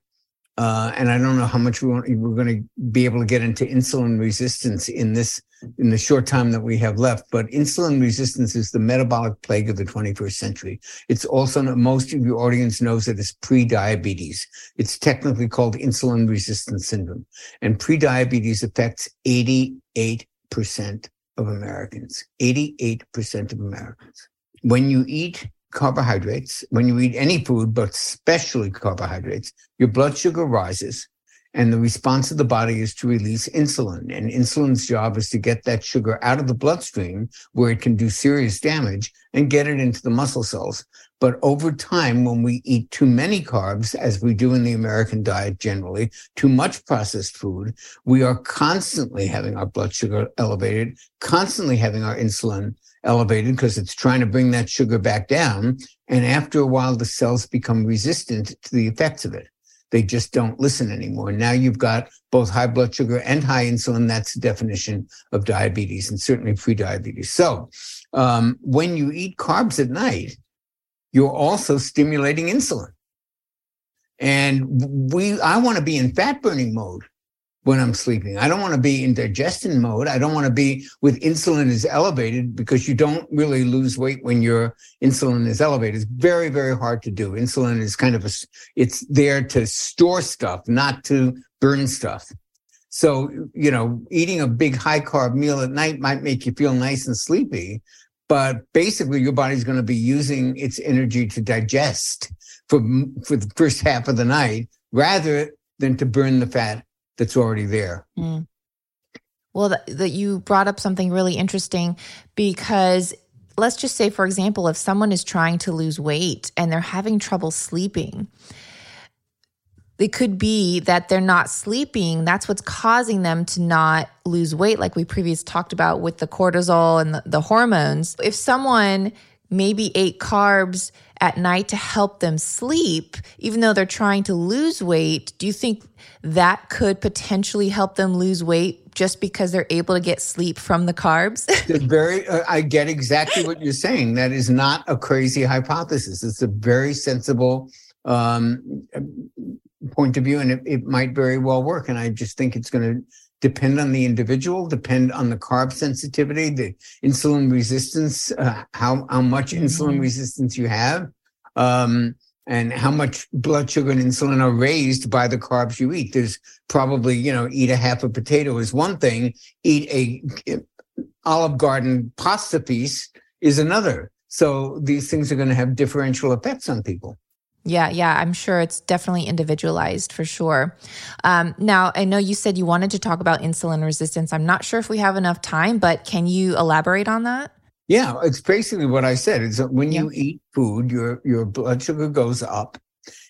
Speaker 1: uh, and I don't know how much we want, we're going to be able to get into insulin resistance in this in the short time that we have left. But insulin resistance is the metabolic plague of the 21st century. It's also most of your audience knows that it's pre-diabetes. It's technically called insulin resistance syndrome, and pre-diabetes affects 88 percent of Americans. 88 percent of Americans. When you eat carbohydrates, when you eat any food, but especially carbohydrates, your blood sugar rises. And the response of the body is to release insulin. And insulin's job is to get that sugar out of the bloodstream where it can do serious damage and get it into the muscle cells. But over time, when we eat too many carbs, as we do in the American diet generally, too much processed food, we are constantly having our blood sugar elevated, constantly having our insulin elevated because it's trying to bring that sugar back down. And after a while, the cells become resistant to the effects of it. They just don't listen anymore. Now you've got both high blood sugar and high insulin. That's the definition of diabetes and certainly pre-diabetes. So um, when you eat carbs at night, you're also stimulating insulin. And we, I want to be in fat burning mode when I'm sleeping. I don't want to be in digestion mode. I don't want to be with insulin is elevated because you don't really lose weight when your insulin is elevated. It's very, very hard to do. Insulin is kind of a, it's there to store stuff, not to burn stuff. So, you know, eating a big high carb meal at night might make you feel nice and sleepy, but basically your body's going to be using its energy to digest for, for the first half of the night rather than to burn the fat that's already there. Mm.
Speaker 2: Well, that, you brought up something really interesting because let's just say, for example, if someone is trying to lose weight and they're having trouble sleeping, it could be that they're not sleeping. That's what's causing them to not lose weight, like we previously talked about with the cortisol and the hormones. If someone maybe ate carbs at night to help them sleep, even though they're trying to lose weight, do you think that could potentially help them lose weight just because they're able to get sleep from the carbs?
Speaker 1: very, uh, I get exactly what you're saying. That is not a crazy hypothesis. It's a very sensible um, point of view, and it, it might very well work. And I just think it's going to depend on the individual, depend on the carb sensitivity, the insulin resistance, uh, how how much mm-hmm. insulin resistance you have, um, and how much blood sugar and insulin are raised by the carbs you eat. There's probably you know eat a half a potato is one thing, eat a Olive Garden pasta piece is another. So these things are going to have differential effects on people.
Speaker 2: Yeah, yeah, I'm sure it's definitely individualized for sure. Um, now, I know you said you wanted to talk about insulin resistance. I'm not sure if we have enough time, but can you elaborate on that?
Speaker 1: Yeah, it's basically what I said. Is that when yeah. you eat food, your your blood sugar goes up,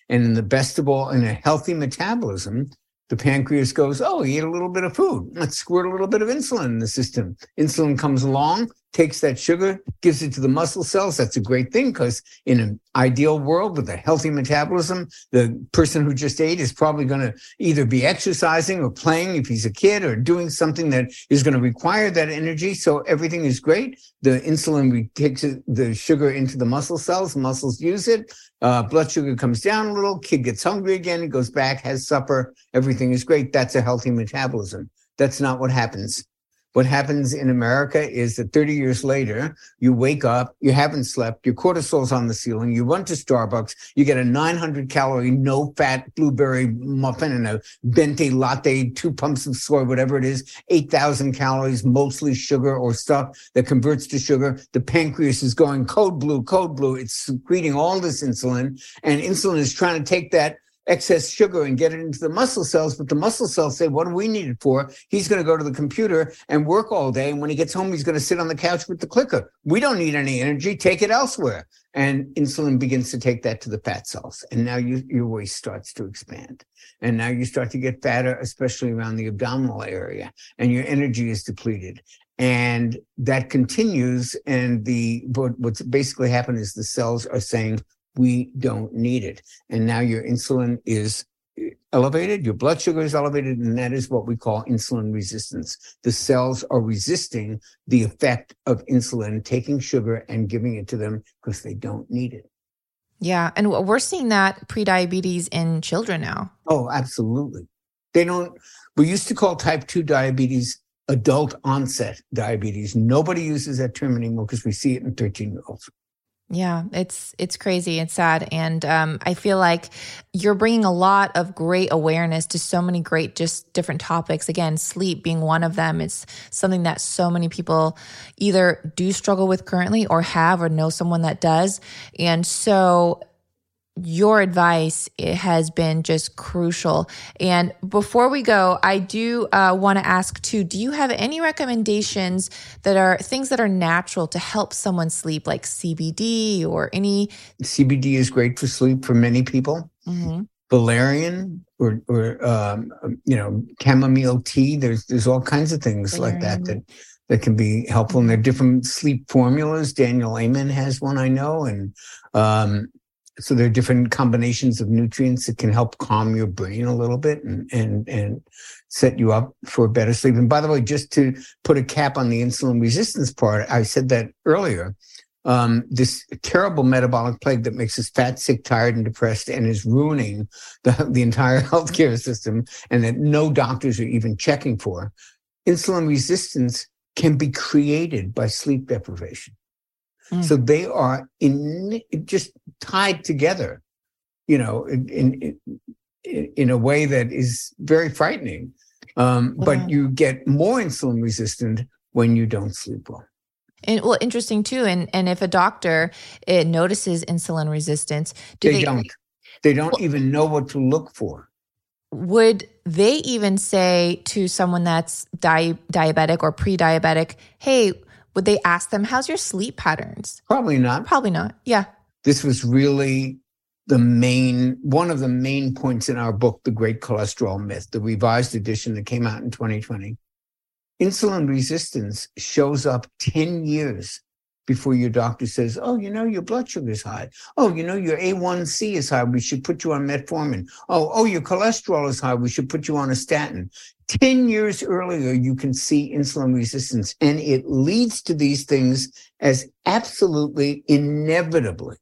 Speaker 1: and in the best of all, in a healthy metabolism, the pancreas goes, "Oh, you eat a little bit of food. Let's squirt a little bit of insulin in the system." Insulin comes along, takes that sugar, gives it to the muscle cells. That's a great thing because in an ideal world with a healthy metabolism, the person who just ate is probably going to either be exercising or playing if he's a kid or doing something that is going to require that energy. So everything is great. The insulin takes the sugar into the muscle cells, muscles use it. Uh, blood sugar comes down a little, kid gets hungry again, he goes back, has supper, everything is great. That's a healthy metabolism. That's not what happens what happens in America is that 30 years later, you wake up, you haven't slept, your cortisol's on the ceiling, you run to Starbucks, you get a 900 calorie, no fat blueberry muffin and a venti latte, two pumps of soy, whatever it is, 8,000 calories, mostly sugar or stuff that converts to sugar. The pancreas is going code blue, code blue. It's secreting all this insulin and insulin is trying to take that excess sugar and get it into the muscle cells. But the muscle cells say, what do we need it for? He's going to go to the computer and work all day. And when he gets home, he's going to sit on the couch with the clicker. We don't need any energy. Take it elsewhere. And insulin begins to take that to the fat cells. And now you, your waist starts to expand. And now you start to get fatter, especially around the abdominal area, and your energy is depleted. And that continues. And the what, what's basically happened is the cells are saying, we don't need it. And now your insulin is eh, elevated, your blood sugar is elevated, and that is what we call insulin resistance. The cells are resisting the effect of insulin, taking sugar and giving it to them because they don't need it.
Speaker 2: Yeah. And we're seeing that prediabetes in children now.
Speaker 1: Oh, absolutely. They don't, we used to call type 2 diabetes adult onset diabetes. Nobody uses that term anymore because we see it in 13 year olds.
Speaker 2: Yeah, it's it's crazy. It's sad, and um, I feel like you're bringing a lot of great awareness to so many great, just different topics. Again, sleep being one of them. It's something that so many people either do struggle with currently, or have, or know someone that does. And so, your advice has been just crucial. And before we go, I do uh, want to ask too do you have any recommendations that are things that are natural to help someone sleep, like CBD or any?
Speaker 1: CBD is great for sleep for many people. Mm-hmm. Valerian or, or um, you know, chamomile tea. There's there's all kinds of things Valerian. like that that that can be helpful. And there are different sleep formulas. Daniel Amen has one I know, and um, so there are different combinations of nutrients that can help calm your brain a little bit and and and set you up for better sleep. And by the way, just to put a cap on the insulin resistance part, I said that earlier. Um, this terrible metabolic plague that makes us fat, sick, tired, and depressed, and is ruining the, the entire healthcare system, and that no doctors are even checking for. Insulin resistance can be created by sleep deprivation. Mm. So they are in just tied together, you know, in, in, in a way that is very frightening. Um, But you get more insulin resistant when you don't sleep well.
Speaker 2: And well, interesting too. And and if a doctor it notices insulin resistance,
Speaker 1: do they, they don't. They don't well, even know what to look for.
Speaker 2: Would they even say to someone that's di- diabetic or pre-diabetic, "Hey, would they ask them, how's your sleep patterns?
Speaker 1: Probably not.
Speaker 2: Probably not. Yeah.
Speaker 1: This was really the main, one of the main points in our book, The Great Cholesterol Myth, the revised edition that came out in 2020. Insulin resistance shows up 10 years before your doctor says, Oh, you know, your blood sugar is high. Oh, you know, your A1C is high. We should put you on metformin. Oh, oh, your cholesterol is high. We should put you on a statin. 10 years earlier, you can see insulin resistance, and it leads to these things as absolutely inevitably.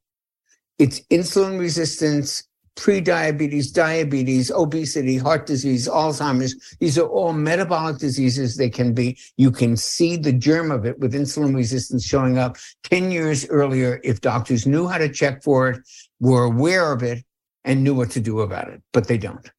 Speaker 1: It's insulin resistance, prediabetes, diabetes, obesity, heart disease, Alzheimer's. These are all metabolic diseases. They can be, you can see the germ of it with insulin resistance showing up 10 years earlier if doctors knew how to check for it, were aware of it, and knew what to do about it, but they don't.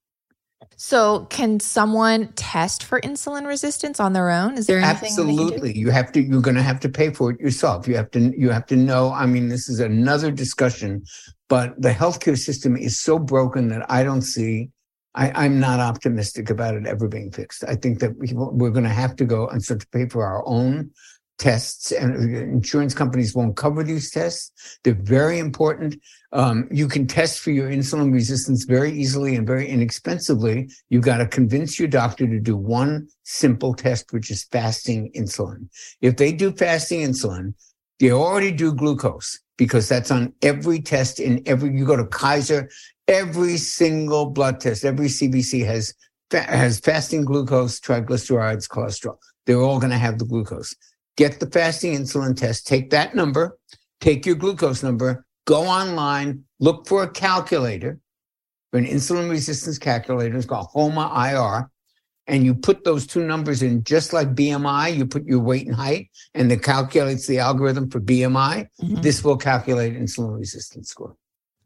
Speaker 2: So, can someone test for insulin resistance on their own? Is there
Speaker 1: Absolutely. You have to you're going to have to pay for it yourself. You have to you have to know, I mean this is another discussion, but the healthcare system is so broken that I don't see I, am not optimistic about it ever being fixed. I think that we're going to have to go and start to pay for our own tests, and insurance companies won't cover these tests. They're very important. Um, you can test for your insulin resistance very easily and very inexpensively. You've got to convince your doctor to do one simple test, which is fasting insulin. If they do fasting insulin, they already do glucose because that's on every test in every, you go to Kaiser, every single blood test, every CBC has has fasting glucose, triglycerides, cholesterol. They're all going to have the glucose. Get the fasting insulin test. Take that number. Take your glucose number. Go online. Look for a calculator, for an insulin resistance calculator. It's called HOMA IR. And you put those two numbers in just like BMI. You put your weight and height, and it calculates the algorithm for BMI. Mm-hmm. This will calculate insulin resistance score.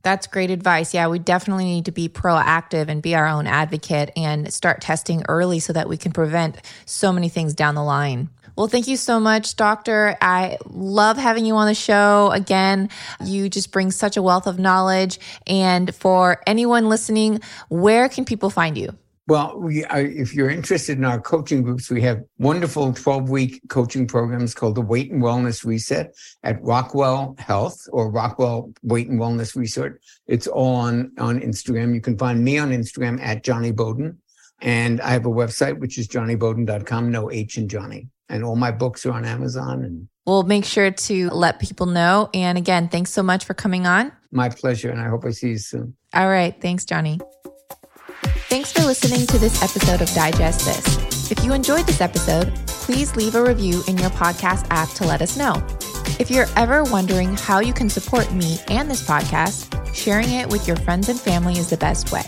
Speaker 2: That's great advice. Yeah, we definitely need to be proactive and be our own advocate and start testing early so that we can prevent so many things down the line. Well, thank you so much, Doctor. I love having you on the show. Again, you just bring such a wealth of knowledge. And for anyone listening, where can people find you?
Speaker 1: Well, we are, if you're interested in our coaching groups, we have wonderful 12 week coaching programs called the Weight and Wellness Reset at Rockwell Health or Rockwell Weight and Wellness Research. It's all on, on Instagram. You can find me on Instagram at Jonny Bowden. And I have a website, which is jonnybowden.com, no H in Jonny. And all my books are on Amazon. And
Speaker 2: we'll make sure to let people know. And again, thanks so much for coming on.
Speaker 1: My pleasure. And I hope I see you soon.
Speaker 2: All right. Thanks, Jonny. Thanks for listening to this episode of Digest This. If you enjoyed this episode, please leave a review in your podcast app to let us know. If you're ever wondering how you can support me and this podcast, sharing it with your friends and family is the best way.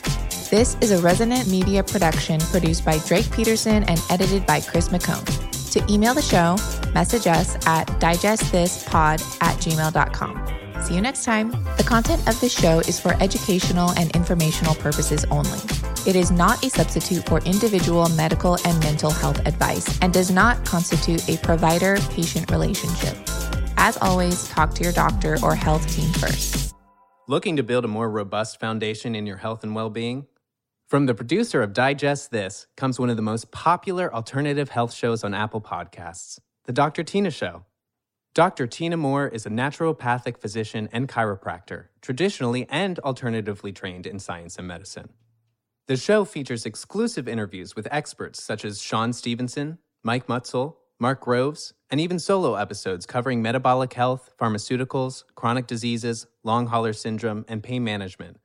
Speaker 2: This is a Resonant Media production produced by Drake Peterson and edited by Chris McCone. To email the show, message us at digestthispod at gmail.com. See you next time. The content of this show is for educational and informational purposes only. It is not a substitute for individual medical and mental health advice and does not constitute a provider patient relationship. As always, talk to your doctor or health team first.
Speaker 3: Looking to build a more robust foundation in your health and well being? From the producer of Digest This comes one of the most popular alternative health shows on Apple Podcasts, The Dr. Tina Show. Dr. Tina Moore is a naturopathic physician and chiropractor, traditionally and alternatively trained in science and medicine. The show features exclusive interviews with experts such as Shawn Stevenson, Mike Mutzel, Mark Groves, and even solo episodes covering metabolic health, pharmaceuticals, chronic diseases, long hauler syndrome, and pain management.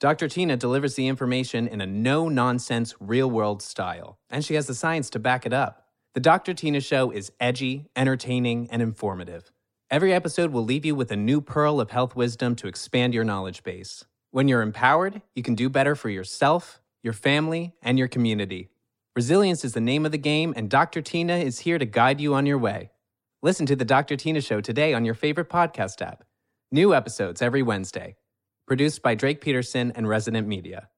Speaker 3: Dr. Tina delivers the information in a no nonsense, real world style, and she has the science to back it up. The Dr. Tina Show is edgy, entertaining, and informative. Every episode will leave you with a new pearl of health wisdom to expand your knowledge base. When you're empowered, you can do better for yourself your family, and your community. Resilience is the name of the game, and Dr. Tina is here to guide you on your way. Listen to The Dr. Tina Show today on your favorite podcast app. New episodes every Wednesday. Produced by Drake Peterson and Resonant Media.